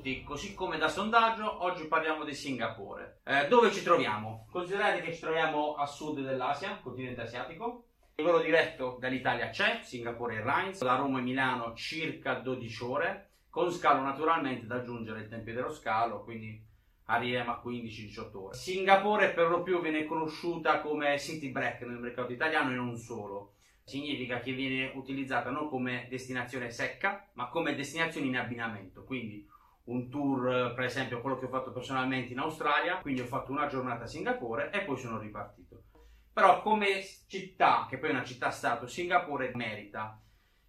tutti, così come da sondaggio, oggi parliamo di Singapore. Eh, dove ci troviamo? Considerate che ci troviamo a sud dell'Asia, continente asiatico. Il volo diretto dall'Italia c'è, Singapore Airlines, da Roma e Milano circa 12 ore, con scalo naturalmente da aggiungere il tempo dello scalo, quindi arriviamo a 15-18 ore. Singapore per lo più viene conosciuta come city break nel mercato italiano e non solo significa che viene utilizzata non come destinazione secca, ma come destinazione in abbinamento. Quindi un tour, per esempio, quello che ho fatto personalmente in Australia, quindi ho fatto una giornata a Singapore e poi sono ripartito. Però come città, che poi è una città-stato, Singapore merita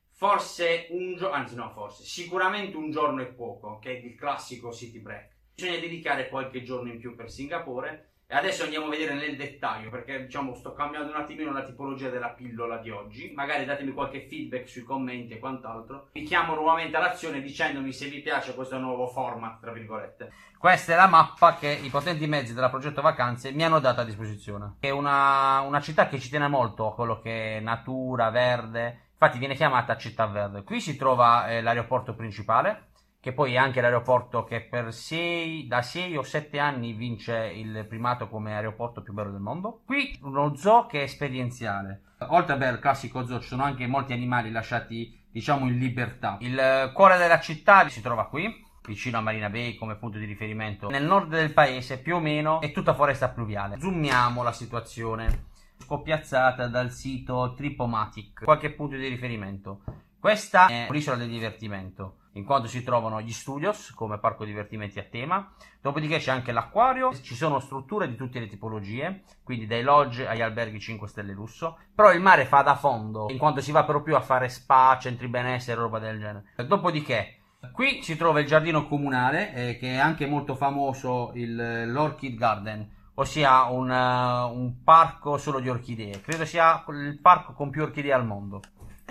forse un giorno, anzi no forse, sicuramente un giorno e poco, che è il classico city break. Bisogna dedicare qualche giorno in più per Singapore e adesso andiamo a vedere nel dettaglio perché diciamo sto cambiando un attimino la tipologia della pillola di oggi. Magari datemi qualche feedback sui commenti e quant'altro. Vi chiamo nuovamente all'azione dicendomi se vi piace questo nuovo format, tra virgolette. Questa è la mappa che i potenti mezzi della progetto vacanze mi hanno dato a disposizione. È una, una città che ci tiene molto a quello che è natura, verde. Infatti viene chiamata città verde. Qui si trova eh, l'aeroporto principale che poi è anche l'aeroporto che per sei, da 6 o 7 anni vince il primato come aeroporto più bello del mondo. Qui uno zoo che è esperienziale. Oltre al classico zoo ci sono anche molti animali lasciati diciamo in libertà. Il cuore della città si trova qui, vicino a Marina Bay come punto di riferimento. Nel nord del paese più o meno è tutta foresta pluviale. Zoomiamo la situazione scoppiazzata dal sito Tripomatic, qualche punto di riferimento. Questa è un'isola del divertimento in quanto si trovano gli studios come parco divertimenti a tema, dopodiché c'è anche l'acquario, ci sono strutture di tutte le tipologie, quindi dai lodge agli alberghi 5 stelle lusso, però il mare fa da fondo, in quanto si va proprio a fare spa, centri benessere, roba del genere. Dopodiché Qui si trova il giardino comunale, eh, che è anche molto famoso, il, l'Orchid Garden, ossia un, uh, un, parco solo di orchidee. Credo sia il parco con più orchidee al mondo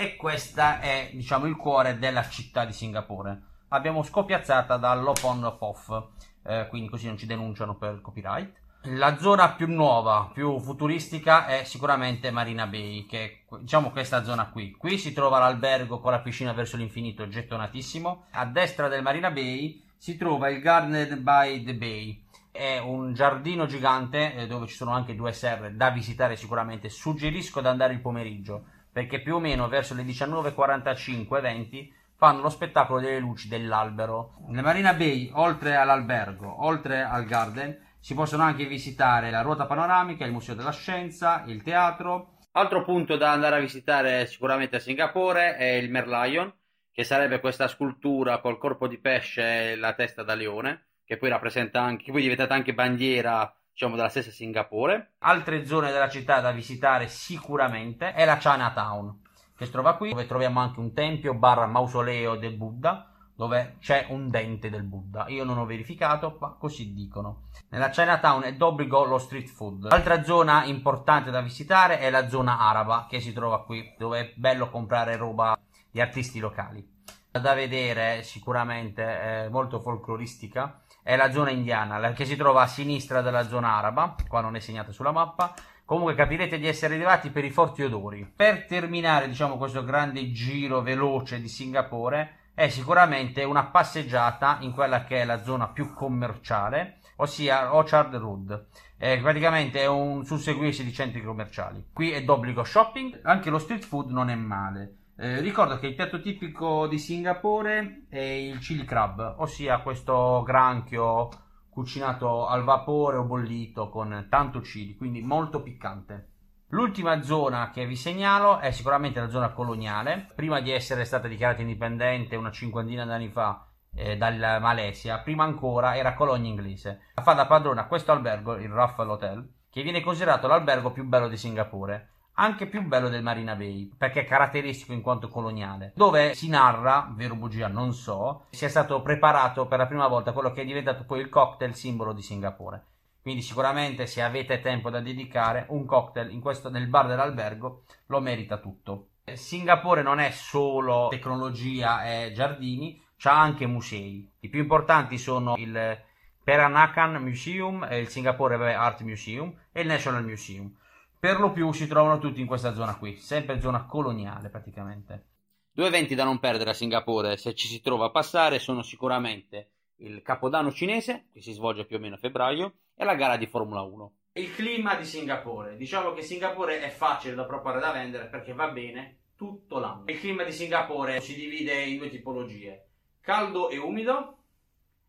e questo è diciamo il cuore della città di Singapore. L'abbiamo scoppiazzata dall'Opon POF, eh, quindi così non ci denunciano per copyright. La zona più nuova, più futuristica è sicuramente Marina Bay, che è diciamo questa zona qui. Qui si trova l'albergo con la piscina verso l'infinito, gettonatissimo. A destra del Marina Bay si trova il Garden by the Bay. È un giardino gigante eh, dove ci sono anche due serre da visitare sicuramente. Suggerisco di andare il pomeriggio perché più o meno verso le 19.45-20 fanno lo spettacolo delle luci dell'albero. Nella Marina Bay, oltre all'albergo, oltre al garden, si possono anche visitare la ruota panoramica, il Museo della Scienza, il teatro. Altro punto da andare a visitare sicuramente a Singapore è il Merlion, che sarebbe questa scultura col corpo di pesce e la testa da leone, che poi rappresenta anche, che poi è diventata anche bandiera diciamo della stessa Singapore. Altre zone della città da visitare sicuramente è la Chinatown, che si trova qui, dove troviamo anche un tempio barra mausoleo del Buddha, dove c'è un dente del Buddha. Io non ho verificato, ma così dicono. Nella Chinatown è d'obbligo lo street food. L'altra zona importante da visitare è la zona araba, che si trova qui, dove è bello comprare roba di artisti locali. Da vedere sicuramente molto folcloristica è la zona indiana, che si trova a sinistra della zona araba, qua non è segnata sulla mappa. Comunque capirete di essere arrivati per i forti odori. Per terminare, diciamo, questo grande giro veloce di Singapore, è sicuramente una passeggiata in quella che è la zona più commerciale, ossia Orchard Road. Eh, praticamente è un susseguirsi di centri commerciali. Qui è d'obbligo shopping, anche lo street food non è male. Eh, ricordo che il piatto tipico di Singapore è il chili crab, ossia questo granchio cucinato al vapore o bollito con tanto chili, quindi molto piccante. L'ultima zona che vi segnalo è sicuramente la zona coloniale. Prima di essere stata dichiarata indipendente una cinquantina d'anni fa eh, dalla Malesia, prima ancora era colonia inglese. Fa da padrona questo albergo, il Raffle Hotel, che viene considerato l'albergo più bello di Singapore anche più bello del Marina Bay, perché è caratteristico in quanto coloniale, dove si narra, vero bugia non so, sia stato preparato per la prima volta quello che è diventato poi il cocktail simbolo di Singapore. Quindi sicuramente se avete tempo da dedicare, un cocktail questo, nel bar dell'albergo lo merita tutto. Singapore non è solo tecnologia e giardini, c'ha anche musei. I più importanti sono il Peranakan Museum, il Singapore Art Museum e il National Museum. Per lo più si trovano tutti in questa zona qui, sempre zona coloniale praticamente. Due eventi da non perdere a Singapore se ci si trova a passare sono sicuramente il Capodanno cinese, che si svolge più o meno a febbraio, e la gara di Formula 1. Il clima di Singapore. Diciamo che Singapore è facile da proporre da vendere perché va bene tutto l'anno. Il clima di Singapore si divide in due tipologie, caldo e umido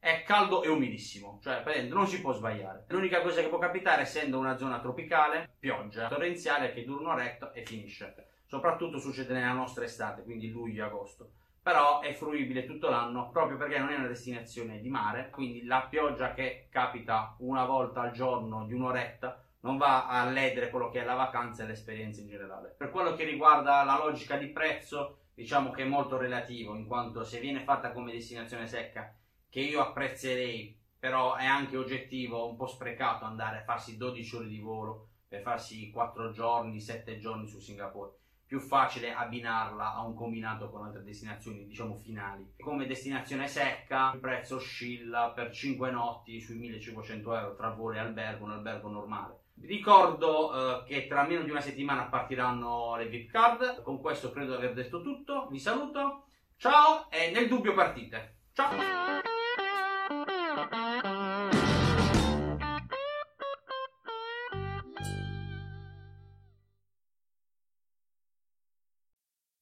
è caldo e umidissimo, cioè non si può sbagliare. L'unica cosa che può capitare, essendo una zona tropicale, pioggia torrenziale che dura un'oretta e finisce. Soprattutto succede nella nostra estate, quindi luglio e agosto. Però è fruibile tutto l'anno proprio perché non è una destinazione di mare, quindi la pioggia che capita una volta al giorno di un'oretta non va a ledere quello che è la vacanza e l'esperienza in generale. Per quello che riguarda la logica di prezzo, diciamo che è molto relativo, in quanto se viene fatta come destinazione secca che io apprezzerei, però è anche oggettivo, un po' sprecato andare a farsi 12 ore di volo per farsi 4 giorni, 7 giorni su Singapore. Più facile abbinarla a un combinato con altre destinazioni, diciamo finali. Come destinazione secca, il prezzo oscilla per 5 notti sui 1500 euro tra volo e albergo, un albergo normale. Vi ricordo eh, che tra meno di una settimana partiranno le VIP card. Con questo credo di aver detto tutto. Vi saluto. Ciao e nel dubbio partite. Ciao!